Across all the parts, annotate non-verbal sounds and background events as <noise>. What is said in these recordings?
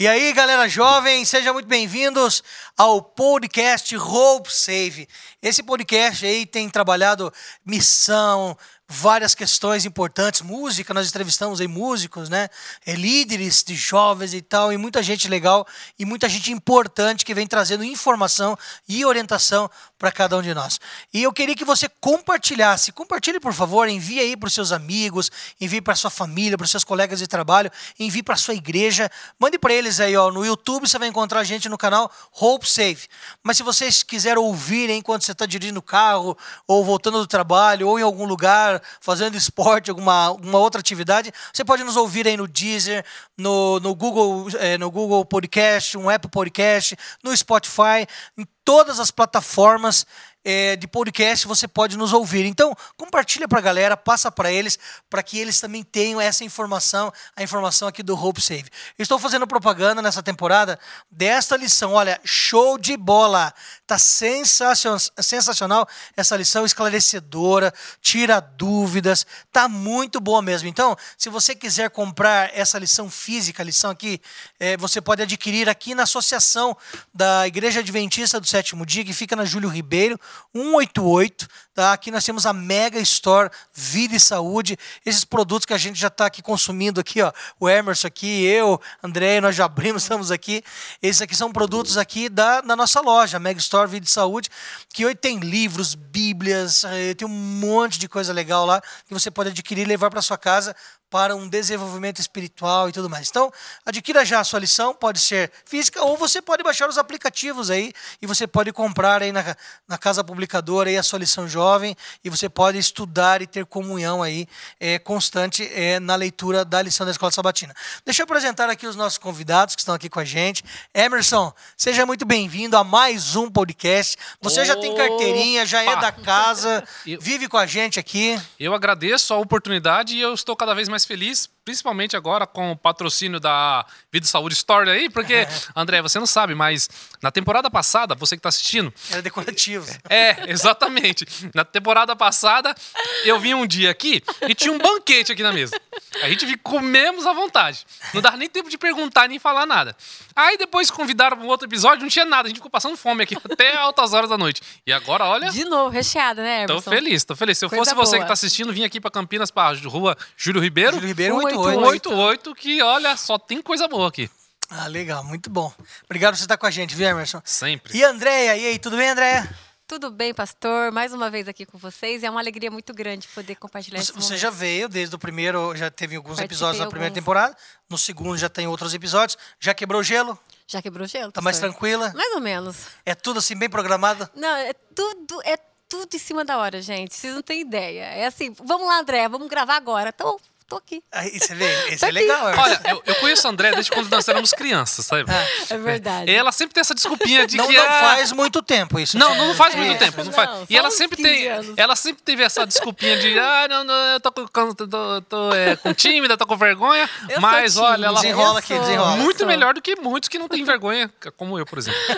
E aí, galera jovem, sejam muito bem-vindos ao podcast Hope Save. Esse podcast aí tem trabalhado missão, várias questões importantes, música, nós entrevistamos aí músicos, né, é, líderes de jovens e tal, e muita gente legal e muita gente importante que vem trazendo informação e orientação para cada um de nós. E eu queria que você compartilhasse, compartilhe por favor, envie aí para os seus amigos, envie para sua família, para os seus colegas de trabalho, envie para sua igreja, mande para eles aí, ó, no YouTube você vai encontrar a gente no canal Hope Save. Mas se vocês quiserem ouvir enquanto você está dirigindo o carro, ou voltando do trabalho, ou em algum lugar, fazendo esporte, alguma, alguma outra atividade, você pode nos ouvir aí no Deezer, no, no, Google, é, no Google Podcast, um Apple Podcast, no Spotify, em todas as plataformas é, de podcast você pode nos ouvir. Então, compartilha para a galera, passa para eles, para que eles também tenham essa informação, a informação aqui do Hope Save. estou fazendo propaganda nessa temporada desta lição. Olha, show de bola! Tá sensacional, essa lição, esclarecedora, tira dúvidas, tá muito boa mesmo. Então, se você quiser comprar essa lição física, a lição aqui, é, você pode adquirir aqui na associação da Igreja Adventista do Sétimo Dia, que fica na Júlio Ribeiro, 188. Tá? Aqui nós temos a Mega Store Vida e Saúde. Esses produtos que a gente já está aqui consumindo aqui, ó. O Emerson aqui, eu, André, nós já abrimos, <laughs> estamos aqui. Esses aqui são produtos aqui da, da nossa loja, Mega Store Vida e Saúde, que hoje tem livros, bíblias, eh, tem um monte de coisa legal lá que você pode adquirir e levar para sua casa para um desenvolvimento espiritual e tudo mais. Então, adquira já a sua lição, pode ser física ou você pode baixar os aplicativos aí e você pode comprar aí na, na casa publicadora aí a sua lição jovem e você pode estudar e ter comunhão aí é, constante é, na leitura da lição da Escola Sabatina. Deixa eu apresentar aqui os nossos convidados que estão aqui com a gente. Emerson, seja muito bem-vindo a mais um podcast. Você Opa! já tem carteirinha, já é da casa, vive com a gente aqui. Eu agradeço a oportunidade e eu estou cada vez mais mais feliz principalmente agora com o patrocínio da Vida e Saúde Store aí, porque, é. André, você não sabe, mas na temporada passada, você que está assistindo. Era decorativo. É, exatamente. Na temporada passada, eu vim um dia aqui e tinha um banquete aqui na mesa. A gente comemos à vontade. Não dava nem tempo de perguntar nem falar nada. Aí depois convidaram para um outro episódio, não tinha nada. A gente ficou passando fome aqui até altas horas da noite. E agora, olha. De novo, recheada, né, Emerson? Tô feliz, tô feliz. Se eu Coisa fosse você boa. que está assistindo, vim aqui para Campinas, para rua Júlio Ribeiro. Júlio Ribeiro, 188. 188, que olha, só tem coisa boa aqui. Ah, legal, muito bom. Obrigado por você estar com a gente, viu, Emerson? Sempre. E Andréia, e aí, tudo bem, Andréia? Tudo bem, pastor? Mais uma vez aqui com vocês. É uma alegria muito grande poder compartilhar Você, você já veio desde o primeiro, já teve alguns Participei episódios na primeira temporada. No segundo já tem outros episódios. Já quebrou gelo? Já quebrou gelo. Tá pastor. mais tranquila? Mais ou menos. É tudo assim bem programado? Não, é tudo, é tudo em cima da hora, gente. Vocês não têm ideia. É assim, vamos lá, André, vamos gravar agora. Então, tô aqui. Aí você vê, <laughs> isso é legal. Olha, eu, eu conheço a André desde quando nós éramos crianças, sabe? É, é verdade. E ela sempre tem essa desculpinha de não, que. Não é... faz muito tempo isso. Não, não faz muito tempo. Não faz. Não, e ela sempre tem. Anos. Ela sempre teve essa desculpinha de ah, não, não eu tô, com, tô, tô é, com tímida, tô com vergonha. Eu mas olha, ela desenrola aqui, desenrola. Muito melhor do que muitos que não têm vergonha, como eu, por exemplo. <laughs>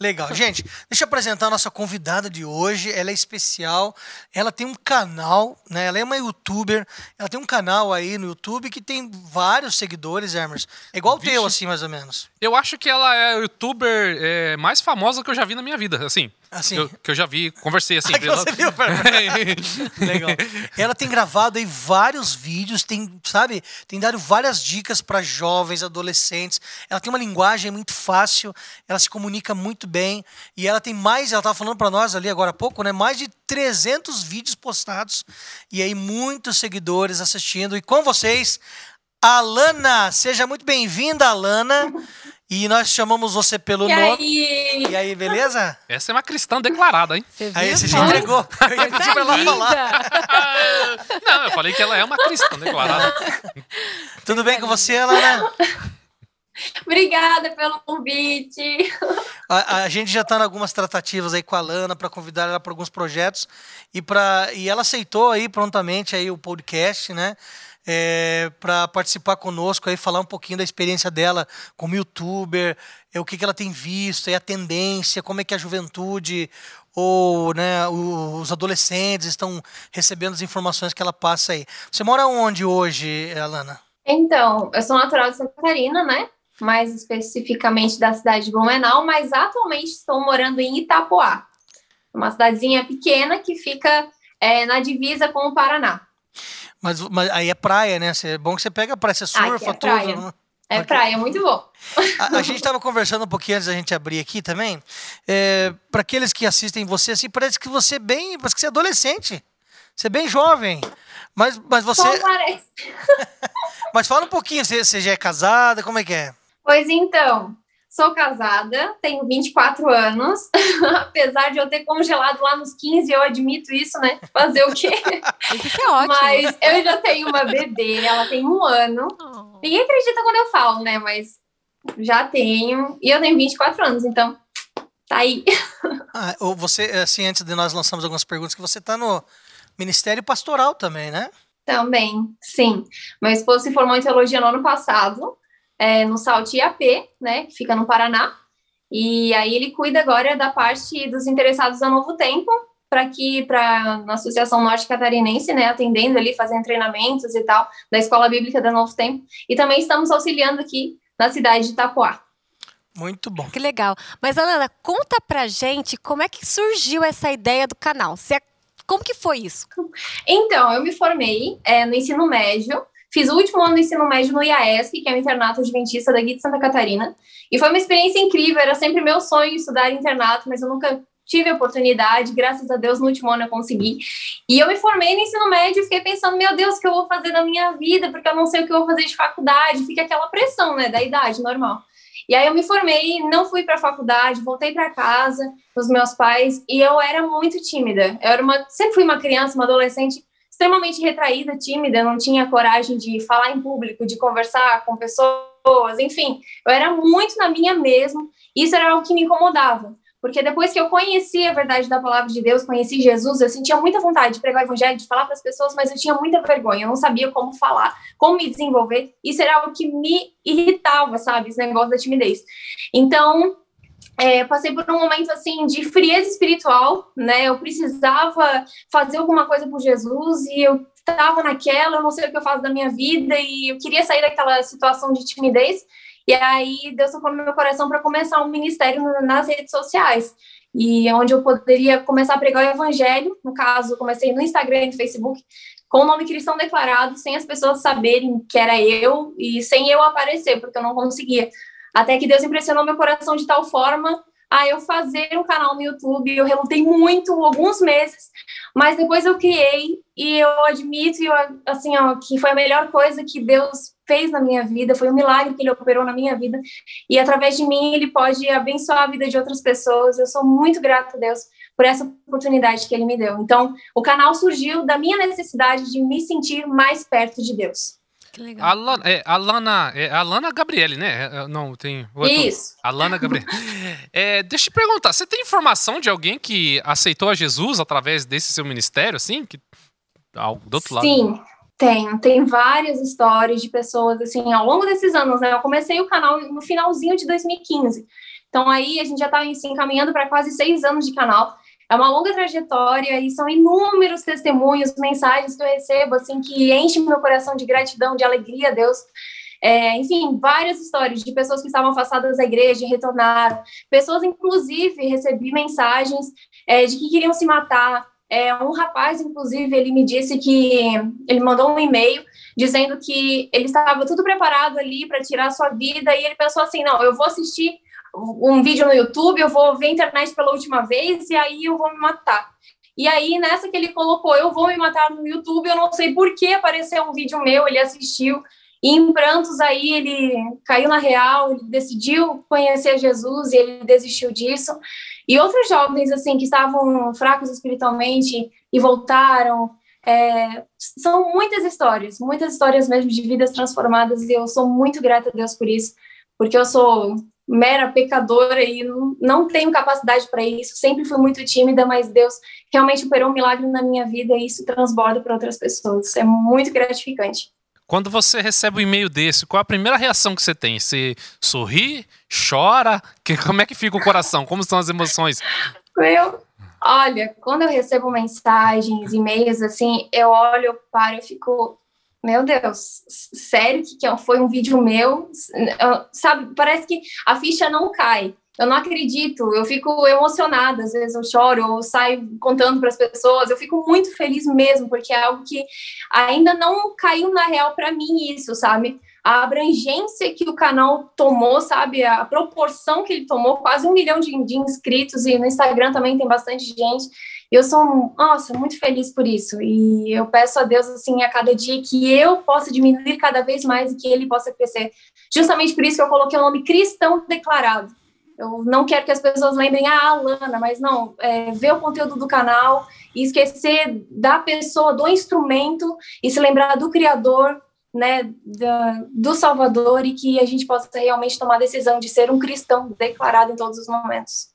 Legal. Gente, deixa eu apresentar a nossa convidada de hoje. Ela é especial. Ela tem um canal, né? Ela é uma youtuber. Ela tem um canal aí no YouTube que tem vários seguidores, Hermes. É igual o teu, assim, mais ou menos. Eu acho que ela é a youtuber é, mais famosa que eu já vi na minha vida, assim. Assim. Que eu, que eu já vi, conversei assim. <laughs> Ah, que você viu, <laughs> Legal. Ela tem gravado aí vários vídeos, tem, sabe, tem dado várias dicas para jovens, adolescentes. Ela tem uma linguagem muito fácil, ela se comunica muito bem e ela tem mais, ela estava falando para nós ali agora há pouco, né, mais de 300 vídeos postados e aí muitos seguidores assistindo e com vocês Alana, seja muito bem-vinda, Alana. E nós chamamos você pelo e nome. Aí? E aí, beleza? Essa é uma cristã declarada, hein? Você aí você já entregou. <laughs> Eu ia pedir pra ela falar. <laughs> Não, eu falei que ela é uma cristã declarada. <laughs> Tudo bem com você, Alana? Obrigada pelo convite. A, a gente já está em algumas tratativas aí com a Lana para convidar ela para alguns projetos e para e ela aceitou aí prontamente aí o podcast, né? É, para participar conosco aí, falar um pouquinho da experiência dela como youtuber, é, o que, que ela tem visto, é a tendência, como é que a juventude ou né, os adolescentes estão recebendo as informações que ela passa aí. Você mora onde hoje, Alana? Então, eu sou natural de Santa Catarina, né? Mais especificamente da cidade de Blumenau, mas atualmente estou morando em Itapoá, uma cidadezinha pequena que fica é, na divisa com o Paraná. Mas, mas aí é praia, né? É bom que você pega praia, você surfa é tudo. praia. né? É praia, muito bom. A, a gente estava conversando um pouquinho antes da gente abrir aqui também. É, para aqueles que assistem você, assim, parece que você é bem. Parece que você é adolescente. Você é bem jovem. Mas, mas você. Só parece. <laughs> Mas fala um pouquinho, você, você já é casada? Como é que é? Pois então, sou casada, tenho 24 anos, <laughs> apesar de eu ter congelado lá nos 15, eu admito isso, né? Fazer o quê? Mas <laughs> Isso é ótimo. Mas eu já tenho uma bebê, ela tem um ano. Oh. Ninguém acredita quando eu falo, né? Mas já tenho. E eu tenho 24 anos, então tá aí. <laughs> Ah, você, assim, antes de nós lançamos algumas perguntas, que você está no Ministério Pastoral também, né? Também, sim. Meu esposo se formou em teologia no ano passado, é, no Salto IAP, né? Que fica no Paraná. E aí ele cuida agora da parte dos interessados a Novo Tempo, para que, para na Associação Norte Catarinense, né? Atendendo ali, fazendo treinamentos e tal, da Escola Bíblica da Novo Tempo. E também estamos auxiliando aqui na cidade de Itapoá. Muito bom. Que legal. Mas, Alana, conta pra gente como é que surgiu essa ideia do canal. Você é- Como que foi isso? Então, eu me formei é, no ensino médio, fiz o último ano do ensino médio no IAESC, que é o Internato Adventista daqui de Santa Catarina, e foi uma experiência incrível, era sempre meu sonho estudar internato, mas eu nunca tive a oportunidade, graças a Deus no último ano eu consegui, e eu me formei no ensino médio e fiquei pensando, meu Deus, o que eu vou fazer da minha vida, porque eu não sei o que eu vou fazer de faculdade, fica aquela pressão, né, da idade normal. E aí eu me formei, não fui para a faculdade, voltei para casa, os meus pais, e eu era muito tímida. Eu era uma, sempre fui uma criança, uma adolescente extremamente retraída, tímida, não tinha coragem de falar em público, de conversar com pessoas, enfim, eu era muito na minha mesmo. Isso era algo que me incomodava, porque depois que eu conheci a verdade da palavra de Deus, conheci Jesus, eu sentia muita vontade de pregar o evangelho, de falar para as pessoas, mas eu tinha muita vergonha, eu não sabia como falar, como me desenvolver. Isso era algo que me irritava, sabe, esse negócio da timidez. Então, é, passei por um momento assim de frieza espiritual, né? Eu precisava fazer alguma coisa por Jesus e eu estava naquela, eu não sei o que eu faço da minha vida e eu queria sair daquela situação de timidez. E aí Deus tocou no meu coração para começar um ministério nas redes sociais. E onde eu poderia começar a pregar o evangelho, no caso, comecei no Instagram e no Facebook, com o nome cristão declarado, sem as pessoas saberem que era eu e sem eu aparecer, porque eu não conseguia. Até que Deus impressionou meu coração de tal forma a eu fazer um canal no YouTube. Eu relutei muito, alguns meses, mas depois eu criei e eu admito, assim, ó, que foi a melhor coisa que Deus fez na minha vida, foi um milagre que Ele operou na minha vida. E através de mim, Ele pode abençoar a vida de outras pessoas. Eu sou muito grata a Deus por essa oportunidade que Ele me deu. Então, o canal surgiu da minha necessidade de me sentir mais perto de Deus. Que legal. Alana, é, Alana, é Alana Gabriele, né? É, é, Não, tem. ou é tu? Isso. Alana Gabriele. <laughs> É, deixa eu te perguntar, você tem informação de alguém que aceitou a Jesus através desse seu ministério, assim? Que, do outro lado? Sim, tem. Tem várias histórias de pessoas, assim, ao longo desses anos, né? Eu comecei o canal no finalzinho de 2015. Então, aí a gente já está se encaminhando para quase seis anos de canal. É uma longa trajetória e são inúmeros testemunhos, mensagens que eu recebo, assim, que enchem meu coração de gratidão, de alegria a Deus. É, enfim, várias histórias de pessoas que estavam afastadas da igreja e retornaram. Pessoas, inclusive, recebi mensagens é, de que queriam se matar. É, um rapaz, inclusive, ele me disse que ele mandou um e-mail dizendo que ele estava tudo preparado ali para tirar a sua vida e ele pensou assim: não, eu vou assistir um vídeo no YouTube, eu vou ver a internet pela última vez e aí eu vou me matar. E aí, nessa que ele colocou, eu vou me matar no YouTube, eu não sei por que apareceu um vídeo meu, ele assistiu, e em prantos aí ele caiu na real, ele decidiu conhecer Jesus e ele desistiu disso. E outros jovens, assim, que estavam fracos espiritualmente e voltaram. É, são muitas histórias, muitas histórias mesmo de vidas transformadas e eu sou muito grata a Deus por isso, porque eu sou mera pecadora e não, não tenho capacidade para isso, sempre fui muito tímida, mas Deus realmente operou um milagre na minha vida e isso transborda para outras pessoas. É muito gratificante. Quando você recebe um e-mail desse, qual a primeira reação que você tem? Você sorri, chora? Que, como é que fica o coração? Como são as emoções? Eu, olha, quando eu recebo mensagens, e-mails assim, eu olho, eu paro, eu fico meu Deus, sério que é foi um vídeo meu? Sabe, parece que a ficha não cai. Eu não acredito, eu fico emocionada, às vezes eu choro, eu saio contando para as pessoas, eu fico muito feliz mesmo, porque é algo que ainda não caiu na real para mim isso, sabe? A abrangência que o canal tomou, sabe? A proporção que ele tomou, quase um milhão de, de inscritos, e no Instagram também tem bastante gente. Eu sou, nossa, muito feliz por isso. E eu peço a Deus, assim, a cada dia que eu possa diminuir cada vez mais e que ele possa crescer. Justamente por isso que eu coloquei o nome cristão declarado. Eu não quero que as pessoas lembrem, ah, Alana, mas não, é, ver o conteúdo do canal e esquecer da pessoa, do instrumento e se lembrar do Criador, né, do Salvador e que a gente possa realmente tomar a decisão de ser um cristão declarado em todos os momentos.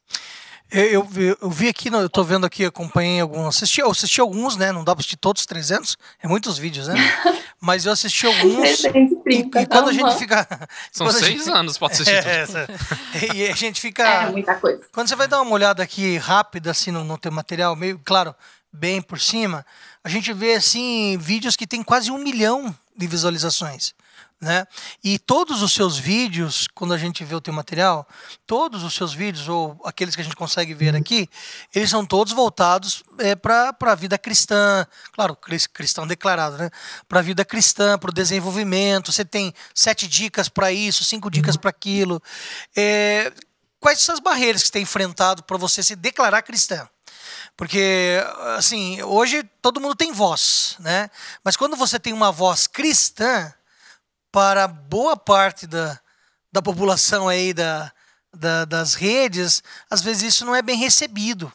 Eu, eu, eu, vi aqui, eu tô vendo aqui, acompanhei alguns, assisti, eu assisti alguns, né? Não dá para assistir todos os 300, é muitos vídeos, né? <laughs> Mas eu assisti alguns. e, e, quando a gente fica. <laughs> São seis gente, anos, pode assistir. <laughs> É, tudo. e a gente fica. É muita coisa. Quando você vai dar uma olhada aqui rápida, assim, no, no teu material, meio, claro, bem por cima, a gente vê, assim, vídeos que tem quase um milhão de visualizações. Né? E todos os seus vídeos, quando a gente vê o teu material, todos os seus vídeos, ou aqueles que a gente consegue ver uhum. aqui, eles são todos voltados é, para a vida cristã, claro, cristão declarado, né? Para a vida cristã, para o desenvolvimento. Você tem sete dicas para isso, cinco dicas uhum. para aquilo. É, quais são as barreiras que você tem enfrentado para você se declarar cristã? Porque, assim, hoje todo mundo tem voz, né? Mas quando você tem uma voz cristã, para boa parte da, da população aí da, da, das redes, às vezes isso não é bem recebido.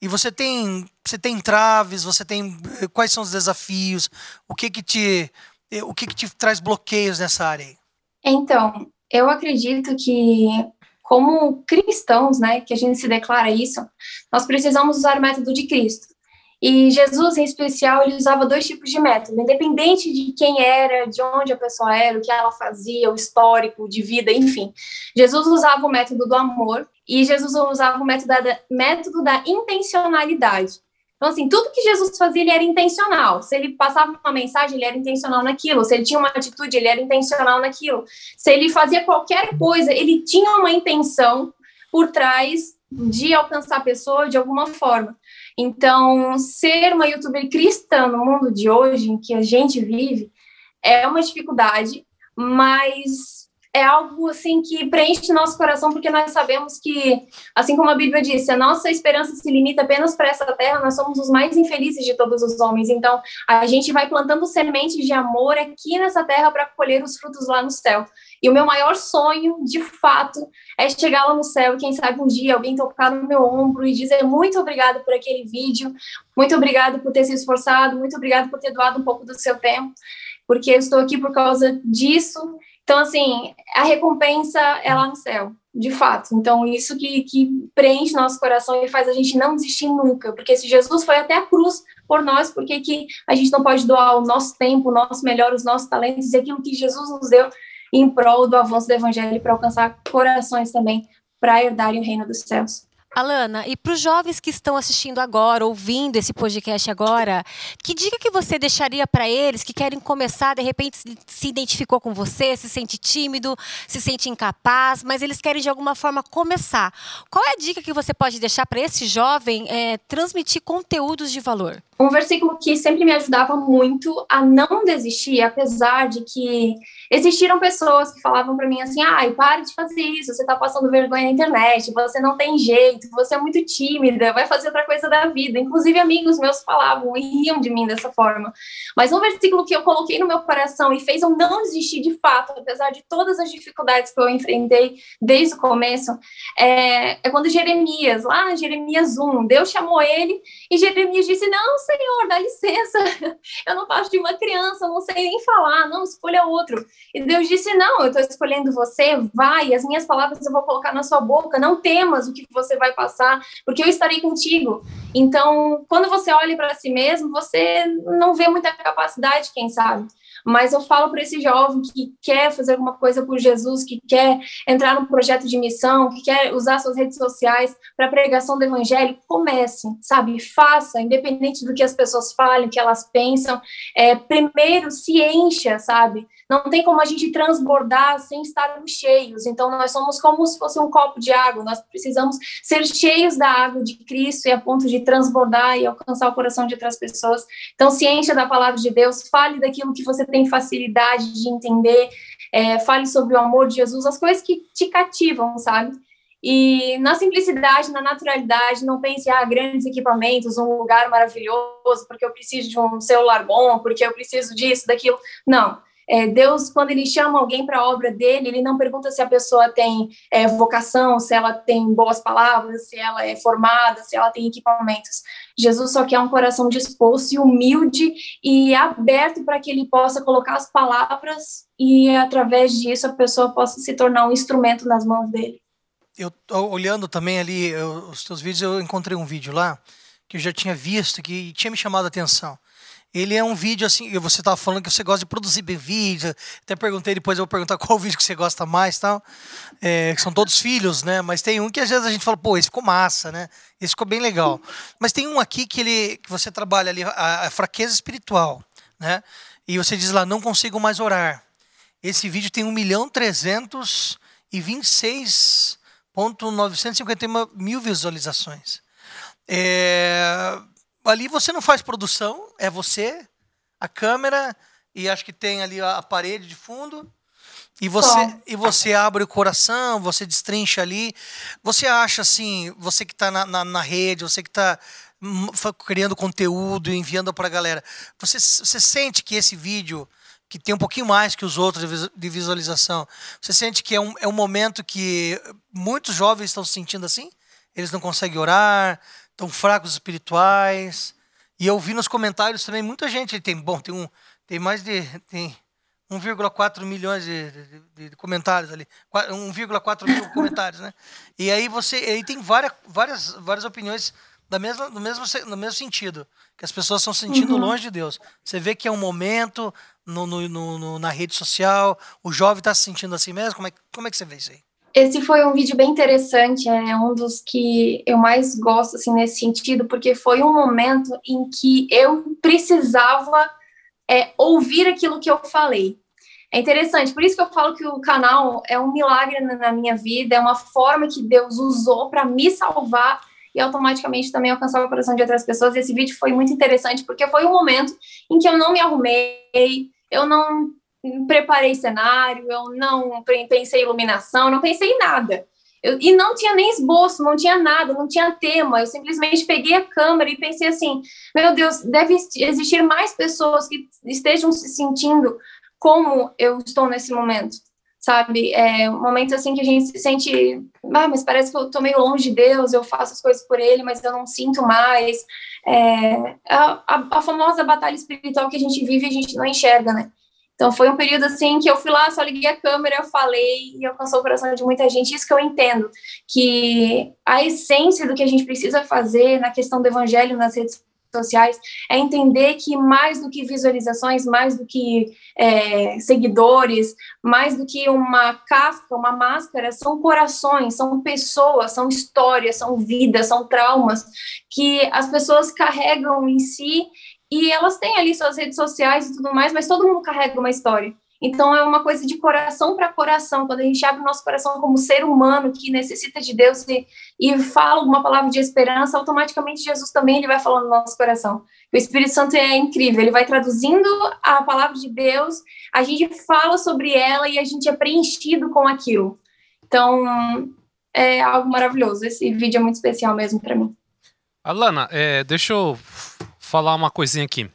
E você tem, você tem traves, você tem quais são os desafios, o que que te, o que que te traz bloqueios nessa área? Aí? Então, eu acredito que como cristãos, né, que a gente se declara isso, nós precisamos usar o método de Cristo. E Jesus, em especial, ele usava dois tipos de método, independente de quem era, de onde a pessoa era, o que ela fazia, o histórico de vida, enfim. Jesus usava o método do amor e Jesus usava o método da, método da intencionalidade. Então, assim, tudo que Jesus fazia, ele era intencional. Se ele passava uma mensagem, ele era intencional naquilo. Se ele tinha uma atitude, ele era intencional naquilo. Se ele fazia qualquer coisa, ele tinha uma intenção por trás de alcançar a pessoa de alguma forma. Então, ser uma youtuber cristã no mundo de hoje, em que a gente vive, é uma dificuldade, mas é algo assim que preenche nosso coração, porque nós sabemos que, assim como a Bíblia disse, a nossa esperança se limita apenas para essa terra, nós somos os mais infelizes de todos os homens. Então, a gente vai plantando sementes de amor aqui nessa terra para colher os frutos lá no céu. E o meu maior sonho, de fato, é chegar lá no céu e quem sabe um dia alguém tocar no meu ombro e dizer muito obrigado por aquele vídeo, muito obrigado por ter se esforçado, muito obrigado por ter doado um pouco do seu tempo, porque eu estou aqui por causa disso. Então, assim, a recompensa é lá no céu, de fato. Então, isso que, que preenche nosso coração e faz a gente não desistir nunca, porque se Jesus foi até a cruz por nós, por que, que a gente não pode doar o nosso tempo, o nosso melhor, os nossos talentos e aquilo que Jesus nos deu em prol do avanço do evangelho para alcançar corações também para herdarem o reino dos céus. Alana, e para os jovens que estão assistindo agora, ouvindo esse podcast agora, que dica que você deixaria para eles que querem começar, de repente se identificou com você, se sente tímido, se sente incapaz, mas eles querem de alguma forma começar? Qual é a dica que você pode deixar para esse jovem é, transmitir conteúdos de valor? Um versículo que sempre me ajudava muito a não desistir, apesar de que existiram pessoas que falavam para mim assim: ai, pare de fazer isso, você está passando vergonha na internet, você não tem jeito, você é muito tímida, vai fazer outra coisa da vida. Inclusive, amigos meus falavam e riam de mim dessa forma. Mas um versículo que eu coloquei no meu coração e fez eu não desistir de fato, apesar de todas as dificuldades que eu enfrentei desde o começo, é, é quando Jeremias, lá em Jeremias 1, Deus chamou ele e Jeremias disse: Não, Senhor, dá licença, <laughs> eu não passo de uma criança, não sei nem falar, não, escolha outro. E Deus disse: Não, eu estou escolhendo você, vai, as minhas palavras eu vou colocar na sua boca, não temas o que você vai passar, porque eu estarei contigo. Então, quando você olha para si mesmo, você não vê muita capacidade, quem sabe. mas eu falo para esse jovem que quer fazer alguma coisa por Jesus, que quer entrar num projeto de missão, que quer usar suas redes sociais para pregação do evangelho, comece, sabe? Faça, independente do que as pessoas falem, que elas pensam. É, primeiro, se encha, sabe? Não tem como a gente transbordar sem estarmos cheios. Então, nós somos como se fosse um copo de água. Nós precisamos ser cheios da água de Cristo e a ponto de transbordar e alcançar o coração de outras pessoas. Então, se encha da palavra de Deus, fale daquilo que você tem facilidade de entender, é, fale sobre o amor de Jesus, as coisas que te cativam, sabe? E na simplicidade, na naturalidade, não pense, ah, grandes equipamentos, um lugar maravilhoso, porque eu preciso de um celular bom, porque eu preciso disso, daquilo. Não. É, Deus, quando ele chama alguém para a obra dele, ele não pergunta se a pessoa tem é, vocação, se ela tem boas palavras, se ela é formada, se ela tem equipamentos. Jesus só quer um coração disposto e humilde e aberto para que ele possa colocar as palavras e, através disso, a pessoa possa se tornar um instrumento nas mãos dele. Eu olhando também ali eu, os teus vídeos, eu encontrei um vídeo lá que eu já tinha visto, que tinha me chamado a atenção. Ele é um vídeo assim, você estava falando que você gosta de produzir bem vídeo, até perguntei depois, eu vou perguntar qual vídeo que você gosta mais tal. É, são todos filhos, né? Mas tem um que às vezes a gente fala, pô, esse ficou massa, né? Esse ficou bem legal. Mas tem um aqui que ele que você trabalha ali a, a fraqueza espiritual, né? E você diz lá, não consigo mais orar. Esse vídeo tem 1 milhão 326.951 mil visualizações. É, ali você não faz produção, é você, a câmera e acho que tem ali a, parede de fundo. E você, e você abre o coração, você destrincha ali. Você acha assim, você que está na, na, na, rede, você que está hum, criando conteúdo, enviando para a galera, você, você sente que esse vídeo, que tem um pouquinho mais que os outros de visualização, você sente que é um, é um momento que muitos jovens estão se sentindo assim? Eles não conseguem orar, estão fracos espirituais. E eu vi nos comentários também muita gente. Tem, bom, tem, um, tem mais de. Tem 1,4 milhões de, de, de, comentários ali. 1,4 mil <laughs> comentários, né? E aí você. Aí tem várias, várias, várias opiniões da mesma, no, mesmo, no mesmo sentido. Que as pessoas estão se sentindo uhum. longe de Deus. Você vê que é um momento no, no, no na rede social, o jovem está se sentindo assim mesmo. Como é, como é que você vê isso aí? Esse foi um vídeo bem interessante, é um dos que eu mais gosto assim nesse sentido, porque foi um momento em que eu precisava é, ouvir aquilo que eu falei. É interessante, por isso que eu falo que o canal é um milagre na minha vida, é uma forma que Deus usou para me salvar e automaticamente também alcançar o coração de outras pessoas. Esse vídeo foi muito interessante porque foi um momento em que eu não me arrumei, eu não preparei cenário, eu não pensei em iluminação, não pensei em nada. Eu, e não tinha nem esboço, não tinha nada, não tinha tema. Eu simplesmente peguei a câmera e pensei assim: meu Deus, deve existir mais pessoas que estejam se sentindo como eu estou nesse momento, sabe? É um momento assim que a gente se sente, ah, mas parece que eu estou meio longe de Deus, eu faço as coisas por Ele, mas eu não sinto mais. É, a, a, a famosa batalha espiritual que a gente vive, a gente não enxerga, né? Então foi um período assim que eu fui lá, só liguei a câmera, eu falei e alcançou o coração de muita gente. Isso que eu entendo, que a essência do que a gente precisa fazer na questão do evangelho nas redes sociais é entender que mais do que visualizações, mais do que é, seguidores, mais do que uma casca, uma máscara, são corações, são pessoas, são histórias, são vidas, são traumas que as pessoas carregam em si e elas têm ali suas redes sociais e tudo mais, mas todo mundo carrega uma história. Então é uma coisa de coração para coração, quando a gente abre o nosso coração como ser humano que necessita de Deus e, e fala uma palavra de esperança, automaticamente Jesus também ele vai falando no nosso coração. O Espírito Santo é incrível, ele vai traduzindo a palavra de Deus, a gente fala sobre ela e a gente é preenchido com aquilo. Então é algo maravilhoso. Esse vídeo é muito especial mesmo para mim. Alana, é, deixa eu falar uma coisinha aqui.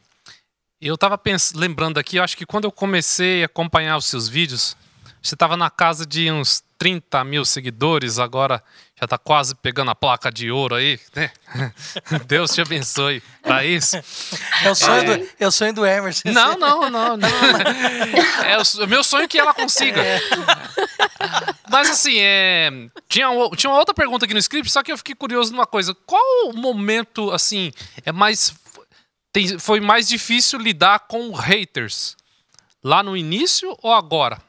Eu estava lembrando aqui, acho que quando eu comecei a acompanhar os seus vídeos, você estava na casa de uns 30 mil seguidores, agora já está quase pegando a placa de ouro aí, né? <laughs> Deus te abençoe para isso. É o sonho, é... Do, é o sonho do Emerson. Não, não, não. não. É o meu sonho que ela consiga. É. Mas assim, é... tinha, tinha uma outra pergunta aqui no script, só que eu fiquei curioso numa coisa. Qual o momento, assim, é mais tem, foi mais difícil lidar com haters. Lá no início ou agora?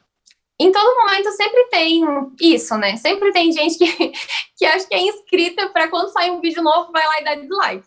Em todo momento sempre tem isso, né? Sempre tem gente que, <laughs> que acha que é inscrita para quando sai um vídeo novo vai lá e dá dislike.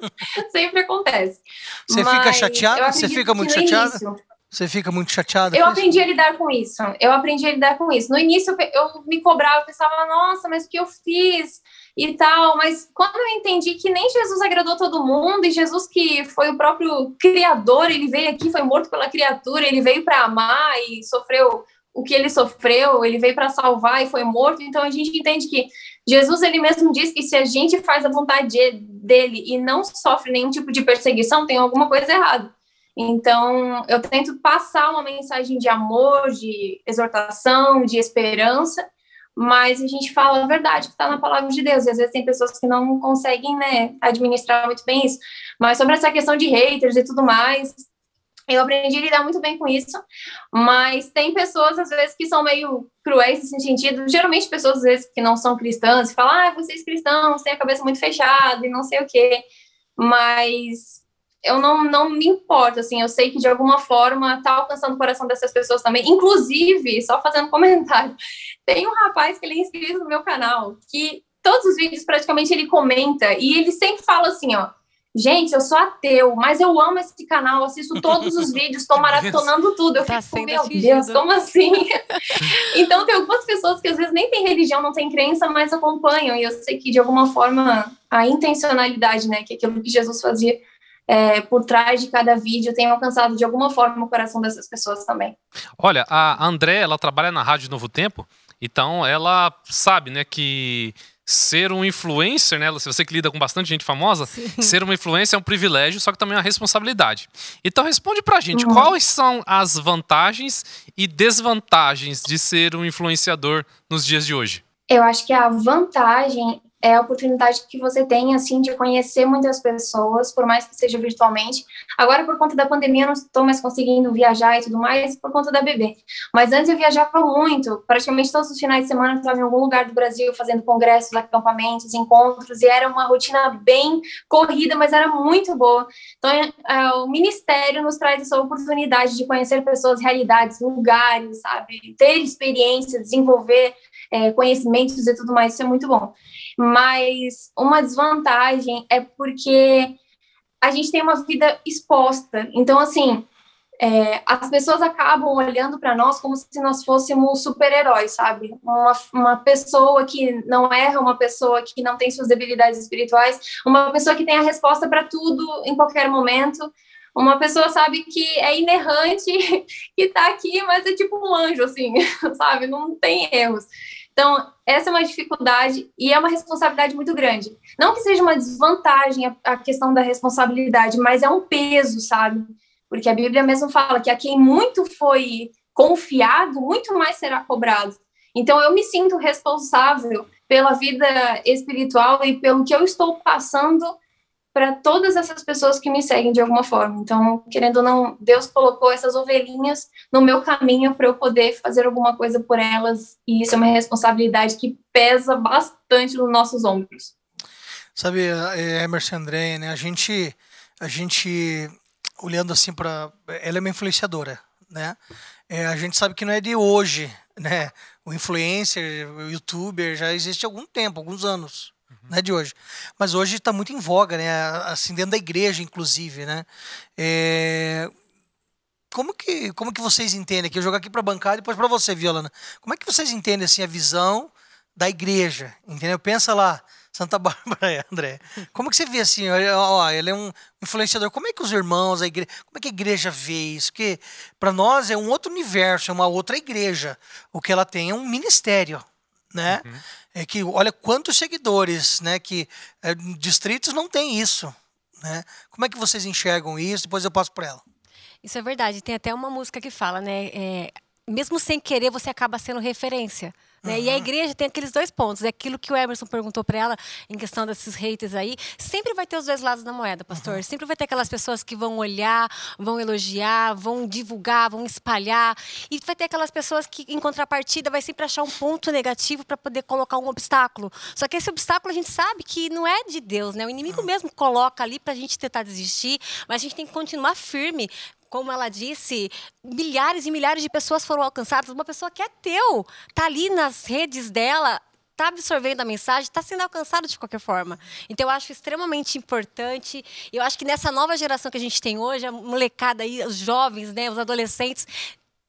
<laughs> sempre acontece. Você Mas fica chateada? Você fica muito chateada? início- Você fica muito chateada? Eu com isso? aprendi a lidar com isso. Eu aprendi a lidar com isso. No início eu, eu me cobrava, eu pensava, nossa, mas o que eu fiz e tal. Mas quando eu entendi que nem Jesus agradou todo mundo e Jesus que foi o próprio criador, ele veio aqui, foi morto pela criatura, ele veio para amar e sofreu o que ele sofreu, ele veio para salvar e foi morto. Então a gente entende que Jesus ele mesmo diz que se a gente faz a vontade de- dele e não sofre nenhum tipo de perseguição, tem alguma coisa errada. Então, eu tento passar uma mensagem de amor, de exortação, de esperança, mas a gente fala a verdade que está na palavra de Deus. E às vezes tem pessoas que não conseguem né, administrar muito bem isso. Mas sobre essa questão de haters e tudo mais, eu aprendi a lidar muito bem com isso. Mas tem pessoas, às vezes, que são meio cruéis nesse sentido. Geralmente, pessoas, às vezes, que não são cristãs, falam, ah, vocês cristãos têm a cabeça muito fechada e não sei o quê. Mas eu não, não me importo, assim, eu sei que de alguma forma tá alcançando o coração dessas pessoas também. Inclusive, só fazendo <laughs> comentário, tem um rapaz que ele é inscrito no meu canal, que todos os vídeos praticamente ele comenta, e ele sempre fala assim, ó, gente, eu sou ateu, mas eu amo esse canal, assisto todos os <laughs> vídeos, tô maratonando tudo. Eu Tá fico, meu atingido. Deus, como assim? <laughs> então tem algumas pessoas que às vezes nem têm religião, não têm crença, mas acompanham, e eu sei que de alguma forma a intencionalidade, né, que é aquilo que Jesus fazia, é, por trás de cada vídeo tem alcançado de alguma forma o coração dessas pessoas também. Olha, a André, ela trabalha na Rádio Novo Tempo, então ela sabe, né, que ser um influencer, né, se você que lida com bastante gente famosa, ser uma influencer é um privilégio, só que também é uma responsabilidade. Então responde pra gente, Uhum. quais são as vantagens e desvantagens de ser um influenciador nos dias de hoje? Eu acho que a vantagem é a oportunidade que você tem, assim, de conhecer muitas pessoas, por mais que seja virtualmente. Agora, por conta da pandemia, eu não estou mais conseguindo viajar e tudo mais, por conta da bebê. Mas antes eu viajava muito, praticamente todos os finais de semana eu estava em algum lugar do Brasil fazendo congressos, acampamentos, encontros, e era uma rotina bem corrida, mas era muito boa. Então, é, o Ministério nos traz essa oportunidade de conhecer pessoas, realidades, lugares, sabe? Ter experiência, desenvolver é, conhecimentos e tudo mais, isso é muito bom. Mas uma desvantagem é porque a gente tem uma vida exposta. Então, assim, é, as pessoas acabam olhando para nós como se nós fôssemos super-heróis, sabe? Uma, uma pessoa que não erra, uma pessoa que não tem suas debilidades espirituais, uma pessoa que tem a resposta para tudo em qualquer momento. Uma pessoa, sabe, que é inerrante, <laughs> que tá aqui, mas é tipo um anjo, assim, <laughs> sabe? Não tem erros. Então, essa é uma dificuldade e é uma responsabilidade muito grande. Não que seja uma desvantagem a, a questão da responsabilidade, mas é um peso, sabe? Porque a Bíblia mesmo fala que a quem muito foi confiado, muito mais será cobrado. Então, eu me sinto responsável pela vida espiritual e pelo que eu estou passando para todas essas pessoas que me seguem de alguma forma. Então, querendo ou não, Deus colocou essas ovelhinhas no meu caminho para eu poder fazer alguma coisa por elas, e isso é uma responsabilidade que pesa bastante nos nossos ombros. Sabe, é, Emerson André, né? A gente, a gente olhando assim para, ela é uma influenciadora, né? É, a gente sabe que não é de hoje, né? O influencer, o youtuber já existe há algum tempo, alguns anos, não é de hoje. Mas hoje está muito em voga, né? Assim dentro da igreja, inclusive, né? É, como que, como que vocês entendem aqui? Eu jogo aqui para a bancada e depois para você, Violana. Como é que vocês entendem assim a visão da igreja? Entendeu? Pensa lá, Santa <laughs> Bárbara, André. Como que você vê assim? Ó, ele é um influenciador. Como é que os irmãos, a igreja, como é que a igreja vê isso? Porque para nós é um outro universo, é uma outra igreja. O que ela tem é um ministério, né? Uhum. É que olha quantos seguidores, né? Que é, distritos não tem isso, né? Como é que vocês enxergam isso? Depois eu passo para ela. Isso é verdade. Tem até uma música que fala, né? É, mesmo sem querer, você acaba sendo referência. Né? Uhum. E a igreja tem aqueles dois pontos. É aquilo que o Emerson perguntou para ela em questão desses haters aí. Sempre vai ter os dois lados da moeda, pastor. Uhum. Sempre vai ter aquelas pessoas que vão olhar, vão elogiar, vão divulgar, vão espalhar. E vai ter aquelas pessoas que, em contrapartida, vai sempre achar um ponto negativo para poder colocar um obstáculo. Só que esse obstáculo a gente sabe que não é de Deus, né? O inimigo uhum. mesmo coloca ali para a gente tentar desistir, mas a gente tem que continuar firme como ela disse, milhares e milhares de pessoas foram alcançadas. Uma pessoa que é teu, tá ali nas redes dela, está absorvendo a mensagem, está sendo alcançado de qualquer forma. Então, eu acho extremamente importante. Eu acho que nessa nova geração que a gente tem hoje, a molecada aí, os jovens, né, os adolescentes,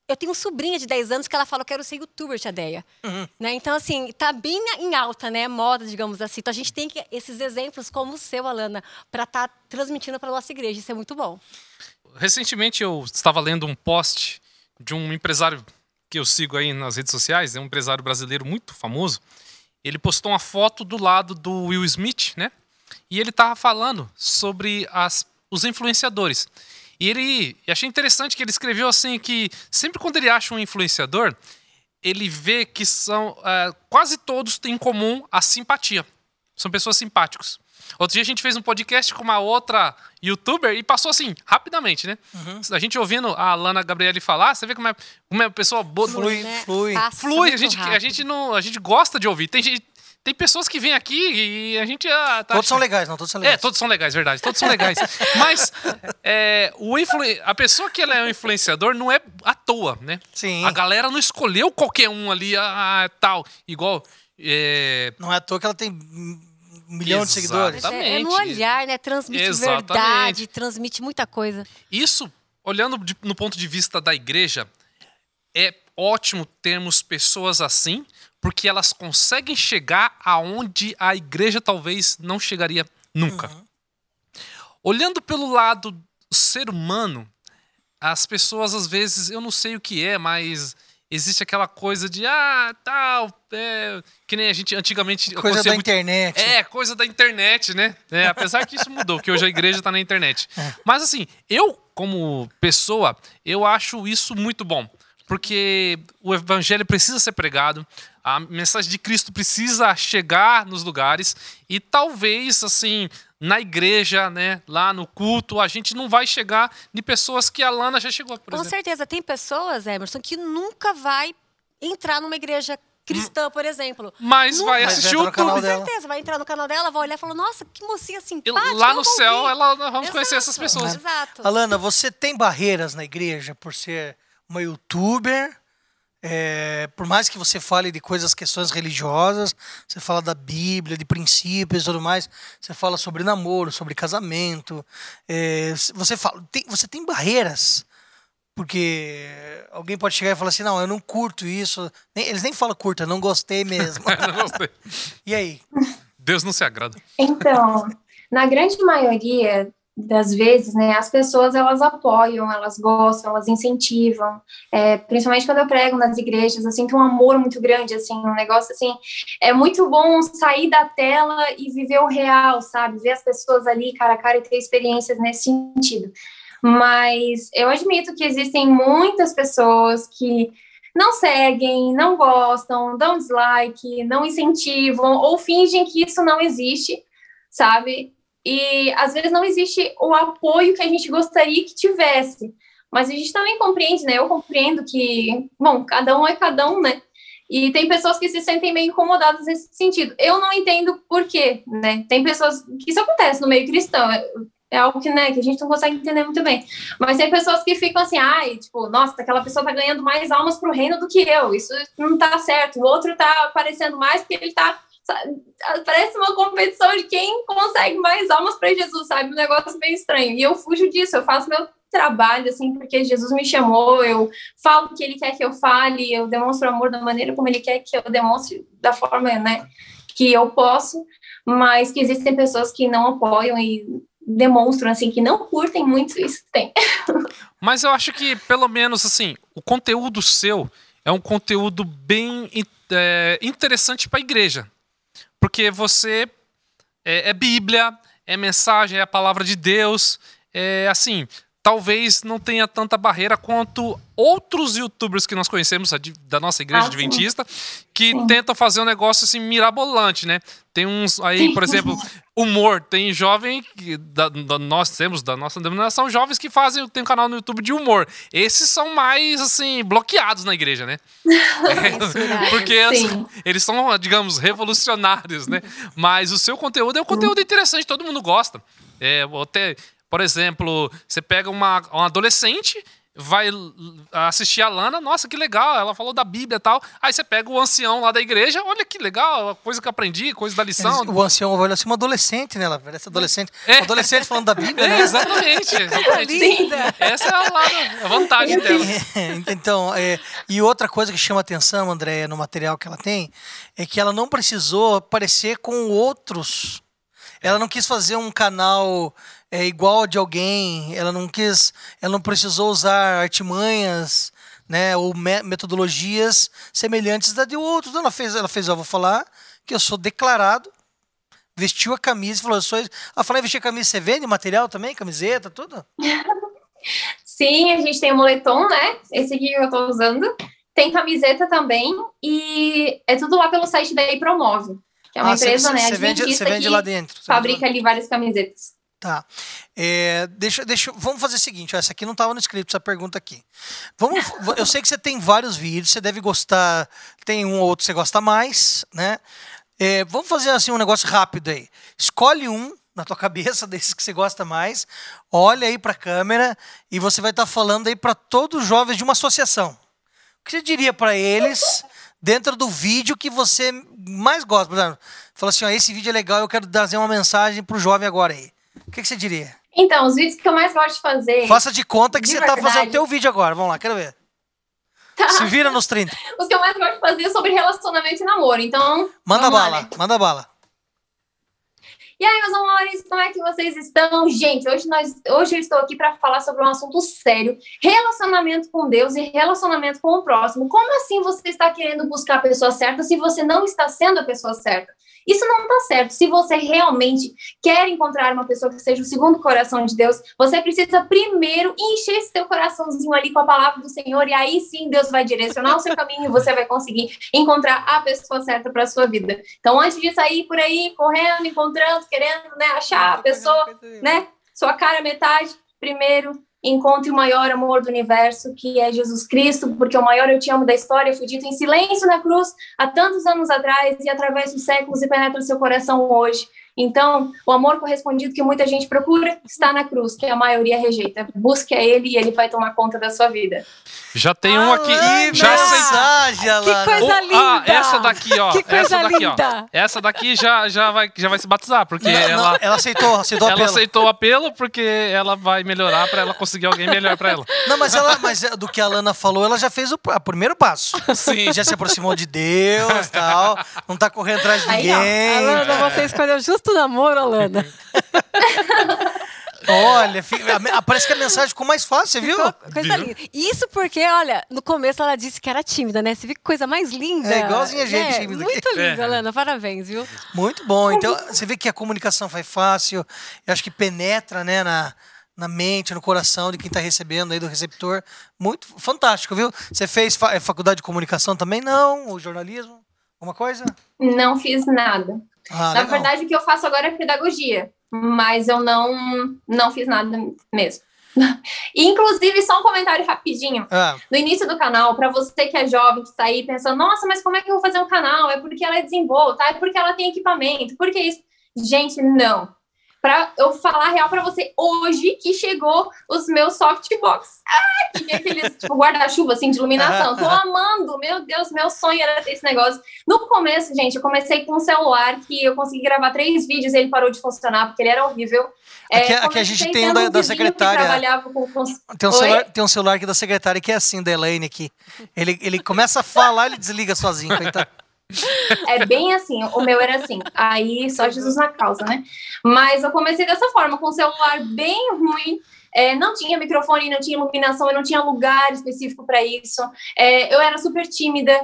eu tenho uma sobrinha de 10 anos que ela fala, eu quero ser youtuber, tia Deia. Uhum. Né? Então, assim, tá bem em alta, né? Moda, digamos assim. Então, a gente tem que, esses exemplos como o seu, Alana, para estar tá transmitindo para nossa igreja. Isso é muito bom. Recentemente, eu estava lendo um post de um empresário que eu sigo aí nas redes sociais, é um empresário brasileiro muito famoso. Ele postou uma foto do lado do Will Smith, né? E ele estava falando sobre as, os influenciadores. E ele e achei interessante que ele escreveu assim que sempre quando ele acha um influenciador, ele vê que são é, quase todos têm em comum a simpatia. São pessoas simpáticos. Outro dia a gente fez um podcast com uma outra youtuber e passou assim, rapidamente, né? Uhum. A gente ouvindo a Lana Gabriele falar, você vê como é, como é uma pessoa boa. Flui, né? flui. Flui, a gente, a, gente não, a gente gosta de ouvir. Tem gente, tem pessoas que vêm aqui e a gente. Ah, tá todos são legais, não? Todos são legais. É, todos são legais, verdade. Todos são legais. <laughs> Mas é, o influ... a pessoa que ela é um influenciador não é à toa, né? Sim. A galera não escolheu qualquer um ali, ah, tal. Igual. É... Não é à toa que ela tem um milhão Exatamente. de seguidores. É, é no olhar, né? Transmite Exatamente. verdade, transmite muita coisa. Isso, olhando de, no ponto de vista da igreja, é ótimo termos pessoas assim, porque elas conseguem chegar aonde a igreja talvez não chegaria nunca. Uhum. Olhando pelo lado ser humano, as pessoas às vezes, eu não sei o que é, mas existe aquela coisa de ah, tal, é, que nem a gente antigamente coisa da muito, internet. É, coisa da internet, né? É, apesar que isso mudou, que hoje a igreja está na internet. É. Mas assim, eu como pessoa, eu acho isso muito bom porque o evangelho precisa ser pregado, a mensagem de Cristo precisa chegar nos lugares e talvez assim na igreja, né, lá no culto, a gente não vai chegar de pessoas que a Lana já chegou, por Com exemplo. certeza, tem pessoas, Emerson, que nunca vai entrar numa igreja cristã, por exemplo. Mas vai assistir o YouTube. Com certeza, vai entrar no canal dela, vai olhar e falar, nossa, que mocinha simpática. E lá no céu, ela, nós vamos Exato. conhecer essas pessoas. Exato. Alana, você tem barreiras na igreja por ser uma youtuber. É, por mais que você fale de coisas, questões religiosas, você fala da Bíblia, de princípios e tudo mais, você fala sobre namoro, sobre casamento, é, você fala, tem, você tem barreiras, porque alguém pode chegar e falar assim, não, eu não curto isso, nem, eles nem falam curta, não gostei mesmo. <laughs> não gostei. E aí? Deus não se agrada. Então, na grande maioria das vezes, né, as pessoas elas apoiam, elas gostam, elas incentivam, é, principalmente quando eu prego nas igrejas, eu sinto um amor muito grande, assim, um negócio assim, é muito bom sair da tela e viver o real, sabe, ver as pessoas ali cara a cara e ter experiências nesse sentido. Mas eu admito que existem muitas pessoas que não seguem, não gostam, dão dislike, não incentivam ou fingem que isso não existe, sabe? E às vezes não existe o apoio que a gente gostaria que tivesse. Mas a gente também compreende, né? Eu compreendo que, bom, cada um é cada um, né? E tem pessoas que se sentem meio incomodadas nesse sentido. Eu não entendo por quê, né? Tem pessoas que isso acontece no meio cristão. É, algo que, né, que a gente não consegue entender muito bem. Mas tem pessoas que ficam assim, ai, tipo, nossa, aquela pessoa tá ganhando mais almas pro reino do que eu. Isso não tá certo. O outro tá aparecendo mais porque ele tá Parece uma competição de quem consegue mais almas para Jesus, sabe? Um negócio meio estranho. E eu fujo disso, eu faço meu trabalho, assim, porque Jesus me chamou, eu falo o que ele quer que eu fale, eu demonstro amor da maneira como ele quer que eu demonstre, da forma, né, que eu posso, mas que existem pessoas que não apoiam e demonstram, assim, que não curtem muito, isso tem. <laughs> Mas eu acho que, pelo menos, assim, o conteúdo seu é um conteúdo bem é, interessante para a igreja. Porque você é, é Bíblia, é mensagem, é a palavra de Deus. É assim, talvez não tenha tanta barreira quanto outros youtubers que nós conhecemos da nossa igreja ah, adventista que sim. tentam fazer um negócio assim mirabolante, né? Tem uns aí, por exemplo, humor. Tem jovem que da, da, nós temos da nossa denominação jovens que fazem tem um canal no YouTube de humor. Esses são mais assim bloqueados na igreja, né? <laughs> é, porque eles, eles são, digamos, revolucionários, né? Mas o seu conteúdo é um conteúdo interessante, todo mundo gosta. É, até Por exemplo, você pega uma, um adolescente, vai assistir a Lana, nossa, que legal, ela falou da Bíblia e tal. Aí você pega o ancião lá da igreja, olha que legal, a coisa que eu aprendi, coisa da lição. O ancião vai assim, uma adolescente, né? Ela parece adolescente. É. Adolescente falando da Bíblia, É, <laughs> né? exatamente, exatamente. Linda! Essa é a, lado, a vantagem dela. <laughs> então, é, e outra coisa que chama atenção, Andréia, no material que ela tem, é que ela não precisou parecer com outros. Ela não quis fazer um canal é, igual de alguém. Ela não quis, ela não precisou usar artimanhas, né, ou me- metodologias semelhantes da de outros. Ela fez, ela fez, eu vou falar que eu sou declarado. Vestiu a camisa e falou, eu sou. Ela falou, vestir a camisa, você vende material também, camiseta, tudo? <laughs> Sim, a gente tem o moletom, né? Esse aqui que eu tô usando. Tem camiseta também. E é tudo lá pelo site da Promove. Que é uma Ah, empresa, né? você vende, vende lá dentro. vende lá- Fabrica ali várias camisetas. Tá. É, deixa, deixa, vamos fazer o seguinte, ó, essa aqui não estava no script, essa pergunta aqui. Vamos, <laughs> eu sei que você tem vários vídeos, você deve gostar, tem um ou outro que você gosta mais, né? É, vamos fazer assim um negócio rápido aí. Escolhe um na tua <laughs> cabeça desses que você gosta mais, olha aí para a câmera e você vai estar falando aí para todos os jovens de uma associação. O que você diria para eles dentro do vídeo que você mais gosta? Por exemplo, fala assim, ó, esse vídeo é legal, eu quero trazer uma mensagem pro jovem agora aí. O que, que você diria? Então, os vídeos que eu mais gosto de fazer. Faça de conta que De você tá verdade. fazendo teu vídeo agora. Vamos lá, quero ver. Tá. Se vira nos 30. <laughs> Os que eu mais gosto de fazer é sobre relacionamento e namoro. Então. Manda vamos lá, bala, né? manda bala. E aí, meus amores, como é que vocês estão? Gente, hoje, nós, hoje eu estou aqui para falar sobre um assunto sério: relacionamento com Deus e relacionamento com o próximo. Como assim você está querendo buscar a pessoa certa se você não está sendo a pessoa certa? Isso não está certo. Se você realmente quer encontrar uma pessoa que seja o segundo coração de Deus, você precisa primeiro encher esse seu coraçãozinho ali com a palavra do Senhor, e aí sim Deus vai direcionar o seu <laughs> caminho e você vai conseguir encontrar a pessoa certa para a sua vida. Então, antes de sair por aí, correndo, encontrando, querendo né, achar a pessoa, né? Sua cara metade, primeiro encontre o maior amor do universo, que é Jesus Cristo, porque o maior eu te amo da história foi dito em silêncio na cruz há tantos anos atrás e através dos séculos e penetra o seu coração hoje. Então, o amor correspondido que muita gente procura está na cruz, que a maioria rejeita. Busque a ele e ele vai tomar conta da sua vida. Já tem um aqui. Alana, Já aceitou. mensagem, Que Alana. coisa Oh, ah, linda! essa daqui, ó. Que coisa essa daqui, linda! ó. Essa daqui já, já, vai, já vai se batizar, porque Não, não, ela, ela aceitou, aceitou o ela apelo. aceitou o apelo porque ela vai melhorar pra ela conseguir alguém melhor pra ela. Não, mas, ela, mas é, do que a Alana falou, ela já fez o, primeiro passo. Sim. Já se aproximou de Deus tal. Não tá correndo atrás de Aí, ó, ninguém. Alana, você escolheu justo o namoro, Alana. <laughs> Olha, parece que a mensagem ficou mais fácil, você viu? Ficou Coisa linda. Isso porque, olha, no começo ela disse que era tímida, né? Você viu que coisa mais linda. É, igualzinha a gente É, tímida Muito aqui. lindo, É. Alana. Parabéns, viu? Muito bom. Então, você vê que a comunicação foi fácil. Eu acho que penetra, né, na, na mente, no coração de quem está recebendo aí, do receptor. Muito fantástico, viu? Você fez eh, faculdade de comunicação também? Não? Ou jornalismo? Alguma coisa? Não fiz nada. Ah, Na legal. verdade, o que eu faço agora é pedagogia, mas eu não, não fiz nada mesmo. <laughs> Inclusive, só um comentário rapidinho. Ah, No início do canal, para você que é jovem, que está aí pensando, nossa, mas como é que eu vou fazer um canal? É porque ela é desenvolta, é porque ela tem equipamento, por que isso? Gente, não. Para eu falar a real para você, hoje que chegou os meus softbox. Ah, que é aqueles <laughs> tipo, guarda-chuva assim de iluminação. Tô amando, meu Deus, meu sonho era ter esse negócio. No começo, gente, eu comecei com um celular que eu consegui gravar três vídeos e ele parou de funcionar porque ele era horrível. É, Aqui- aqui a gente tem um da- da secretária. com, com... tem, um celular, tem um celular aqui da secretária que é assim, da Elaine aqui. Ele, ele começa a falar, ele desliga sozinho. coitado. <laughs> <laughs> É bem assim, o meu era assim. Aí só Jesus na causa, né? Mas eu comecei dessa forma, com um celular bem ruim. é, não tinha microfone, não tinha iluminação, eu não tinha lugar específico para isso. É, eu era super tímida.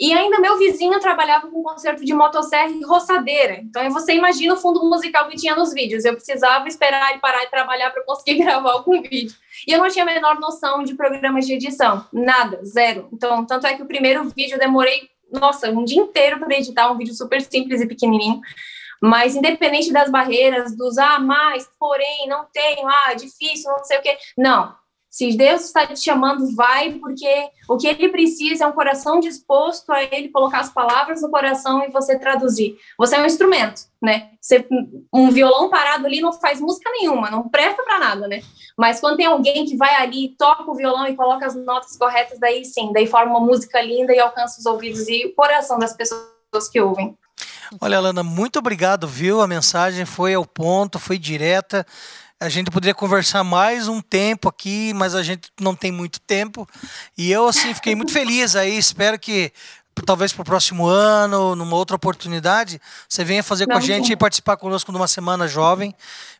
E ainda meu vizinho trabalhava com concerto de motosserra e roçadeira. Então você imagina o fundo musical que tinha nos vídeos. Eu precisava esperar ele parar de trabalhar para conseguir <laughs> gravar algum vídeo. E eu não tinha a menor noção de programas de edição. Nada, zero. Então, tanto é que o primeiro vídeo eu demorei nossa, um dia inteiro para editar um vídeo super simples e pequenininho. Mas independente das barreiras, dos ah, mas, porém, não tenho, ah, difícil, não sei o quê. Não. Se Deus está te chamando, vai, porque o que ele precisa é um coração disposto a ele colocar as palavras no coração e você traduzir. Você é um instrumento, né? Você, um violão parado ali não faz música nenhuma, não presta para nada, né? Mas quando tem alguém que vai ali, toca o violão e coloca as notas corretas, daí sim, daí forma uma música linda e alcança os ouvidos e o coração das pessoas que ouvem. Olha, Alana, muito obrigado, viu? A mensagem foi ao ponto, foi direta. A gente poderia conversar mais um tempo aqui, mas a gente não tem muito tempo. E eu, assim, fiquei muito feliz aí. Espero que talvez para o próximo ano, numa outra oportunidade, você venha fazer com a gente e participar conosco de uma semana jovem,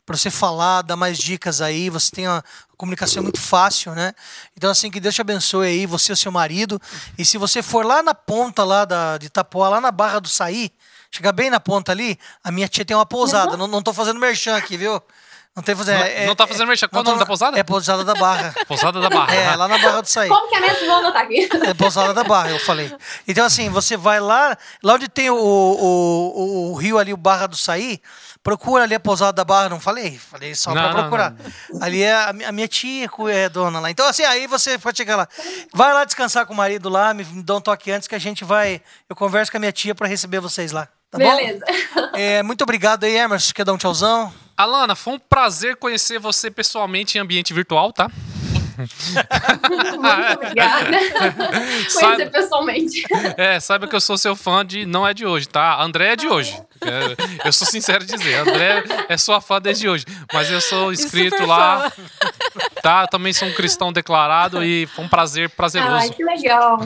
para você falar, dar mais dicas aí. Você tem uma comunicação muito fácil, né? Então, assim, que Deus te abençoe aí, você e o seu marido. E se você for lá na ponta lá da, de Itapuá, lá na Barra do Saí, chegar bem na ponta ali, a minha tia tem uma pousada. Uhum. Não, não tô fazendo merchan aqui, viu? Não tem fazer. Não, é, não tá fazendo merchan. Qual o nome da pousada? É Pousada da Barra. <laughs> pousada da Barra. É, lá na Barra do Saí. Como que é mesmo? Vou anotar aqui. É Pousada da Barra, eu falei. Então, assim, você vai lá, lá onde tem o, o, o, rio ali, o Barra do Saí, procura ali a Pousada da Barra. Não falei? Falei só não, pra procurar. Não, não. Ali é a, a, minha tia é dona lá. Então, assim, aí você pode chegar lá. Vai lá descansar com o marido lá, me dá um toque antes que a gente vai. Eu converso com a minha tia para receber vocês lá. Tá Beleza. bom? É, muito obrigado aí, Emerson. Quer dar um tchauzão? Alana, foi um prazer conhecer você pessoalmente em ambiente virtual, tá? Muito obrigada. <laughs> Conhecer pessoalmente. <laughs> É, saiba que eu sou seu fã de não é de hoje, tá? André é de hoje. É, eu sou sincero em dizer, André é sua fã desde hoje. Mas eu sou inscrito lá. Fã. <laughs> Tá? Eu também sou um cristão declarado e foi um prazer prazeroso. Ai, que legal.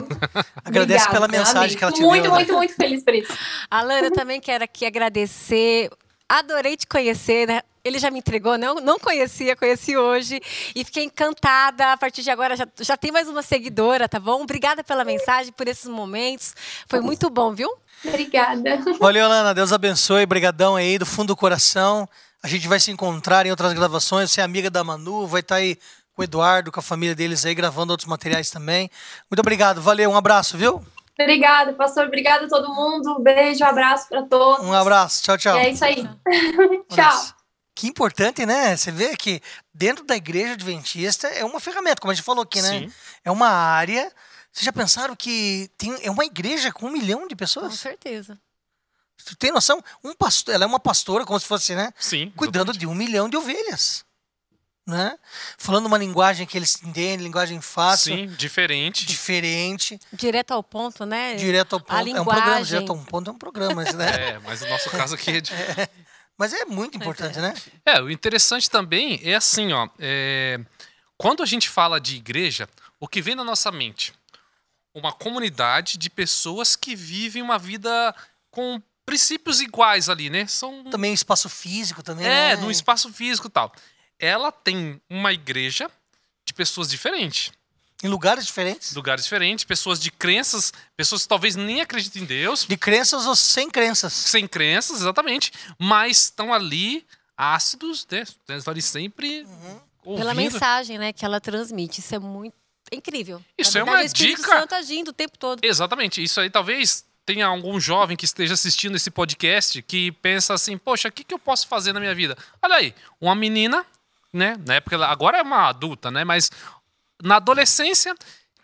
Agradeço pela mensagem que ela te muito, deu. Muito, muito, muito feliz por isso. Alana, eu também quero aqui agradecer adorei te conhecer, né? Ele já me entregou, não, não conhecia, conheci hoje e fiquei encantada. A partir de agora já, já tem mais uma seguidora, tá bom? Obrigada pela mensagem, por esses momentos. Foi muito bom, viu? Obrigada. Valeu, Ana. Deus abençoe. Brigadão aí do fundo do coração. A gente vai se encontrar em outras gravações. Você é amiga da Manu, vai estar tá aí com o Eduardo, com a família deles aí, gravando outros materiais também. Muito obrigado. Valeu, um abraço, viu? Obrigada, pastor. Obrigada a todo mundo. Um beijo, um abraço para todos. Um abraço. Tchau, tchau. E é isso aí. tchau. <laughs> Que importante, né? Você vê que dentro da igreja adventista é uma ferramenta, como a gente falou aqui, né? Sim. É uma área. Vocês já pensaram que tem, é uma igreja com um milhão de pessoas? Com certeza. Você tem noção? Um pastor, ela é uma pastora, como se fosse, né? Sim. Cuidando exatamente. de um milhão de ovelhas né? Falando uma linguagem que eles entendem, linguagem fácil. Sim, diferente. Diferente. Direto ao ponto, né? Direto ao ponto. A linguagem. É um programa, direto ao ponto é um programa, né? <laughs> é, mas o nosso caso aqui é, de... <laughs> é Mas é muito importante, é. né? É, o interessante também é assim, ó. É... Quando a gente fala de igreja, o que vem na nossa mente? Uma comunidade de pessoas que vivem uma vida com princípios iguais ali, né? São também espaço físico também. É, né? no espaço físico e tal ela tem uma igreja de pessoas diferentes. Em lugares diferentes? Lugares diferentes, pessoas de crenças, pessoas que talvez nem acreditem em Deus. De crenças ou sem crenças? Sem crenças, exatamente. Mas estão ali ácidos, né? Estão ali sempre uhum. Pela mensagem, né, que ela transmite. Isso é muito é incrível. Isso verdade, é uma o Espírito dica. Santo agindo o tempo todo. Exatamente. Isso aí talvez tenha algum jovem que esteja assistindo esse podcast que pensa assim: poxa, o que, que eu posso fazer na minha vida? Olha aí, uma menina né? Na época, ela, agora é uma adulta, né? Mas na adolescência,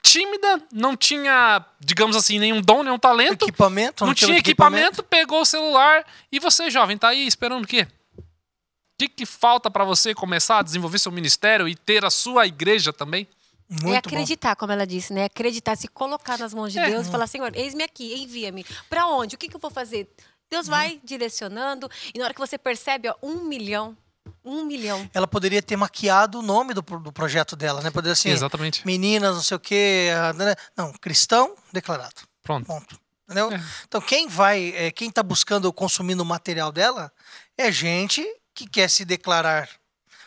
tímida, não tinha, digamos assim, nenhum dom, nenhum talento. Equipamento, não, não tinha equipamento, equipamento, pegou o celular e você, jovem, tá aí esperando o quê? O que, que falta para você começar a desenvolver seu ministério e ter a sua igreja também? Muito é acreditar, bom. como ela disse, né? Acreditar, se colocar nas mãos de é. Deus e falar, Senhor, eis-me aqui, envia-me. Para onde? O que, que eu vou fazer? Deus uhum. vai direcionando e na hora que você percebe, ó, um milhão um milhão. Ela poderia ter maquiado o nome do, do projeto dela, né? Poderia assim, Exatamente. meninas, não sei o quê. Ah, né? Não, cristão declarado. Pronto. Ponto. Entendeu? É. Então, quem vai, é, quem está buscando, consumindo o material dela, é gente que quer se declarar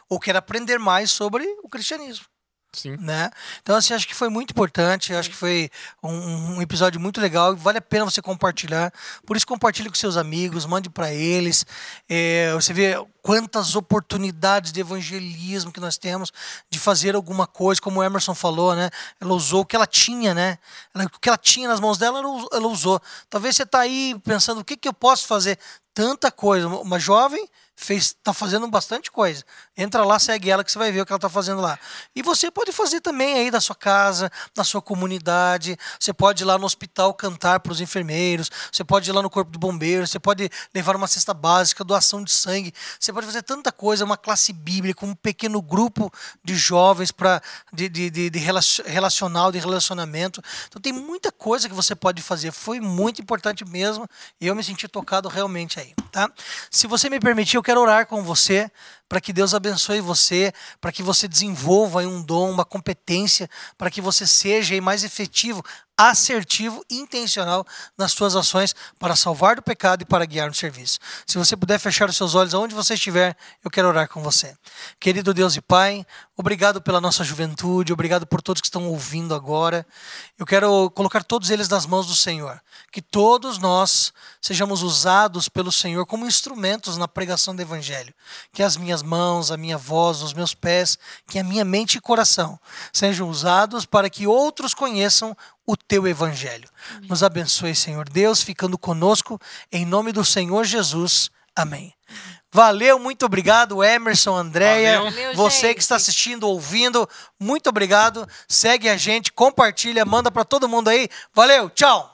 ou quer aprender mais sobre o cristianismo. Sim. Né? Então, assim, acho que foi muito importante, acho que foi um, um, episódio muito legal, vale a pena você compartilhar. Por isso, compartilhe com seus amigos, mande para eles. É, você vê quantas oportunidades de evangelismo que nós temos de fazer alguma coisa, como o Emerson falou, né? Ela usou o que ela tinha, né? Ela, o que ela tinha nas mãos dela, ela, usou. Talvez você está aí pensando, o que, que eu posso fazer? tanta coisa. Uma jovem fez, tá fazendo bastante coisa. Entra lá, segue ela que você vai ver o que ela tá fazendo lá. E você pode fazer também aí da sua casa, da sua comunidade. Você pode ir lá no hospital cantar para os enfermeiros. Você pode ir lá no corpo do bombeiro. Você pode levar uma cesta básica, doação de sangue. Você pode fazer tanta coisa, uma classe bíblica, um pequeno grupo de jovens para de, de, de, de relacional, de relacionamento. Então tem muita coisa que você pode fazer. Foi muito importante mesmo. E eu me senti tocado realmente aí, tá? Se você me permitir, eu quero orar com você para que Deus abençoe você, para que você desenvolva um dom, uma competência, para que você seja mais efetivo, assertivo e intencional nas suas ações para salvar do pecado e para guiar no serviço. Se você puder fechar os seus olhos aonde você estiver, eu quero orar com você. Querido Deus e Pai, obrigado pela nossa juventude, obrigado por todos que estão ouvindo agora. Eu quero colocar todos eles nas mãos do Senhor. Que todos nós sejamos usados pelo Senhor como instrumentos na pregação do Evangelho. Que as minhas mãos, a minha voz, os meus pés, que a minha mente e coração sejam usados para que outros conheçam o teu evangelho. Amém. Nos abençoe, Senhor Deus, ficando conosco em nome do Senhor Jesus. Amém. Valeu, muito obrigado, Emerson, Andréia. Você gente. que está assistindo, ouvindo, muito obrigado. Segue a gente, compartilha, manda para todo mundo aí. Valeu, tchau.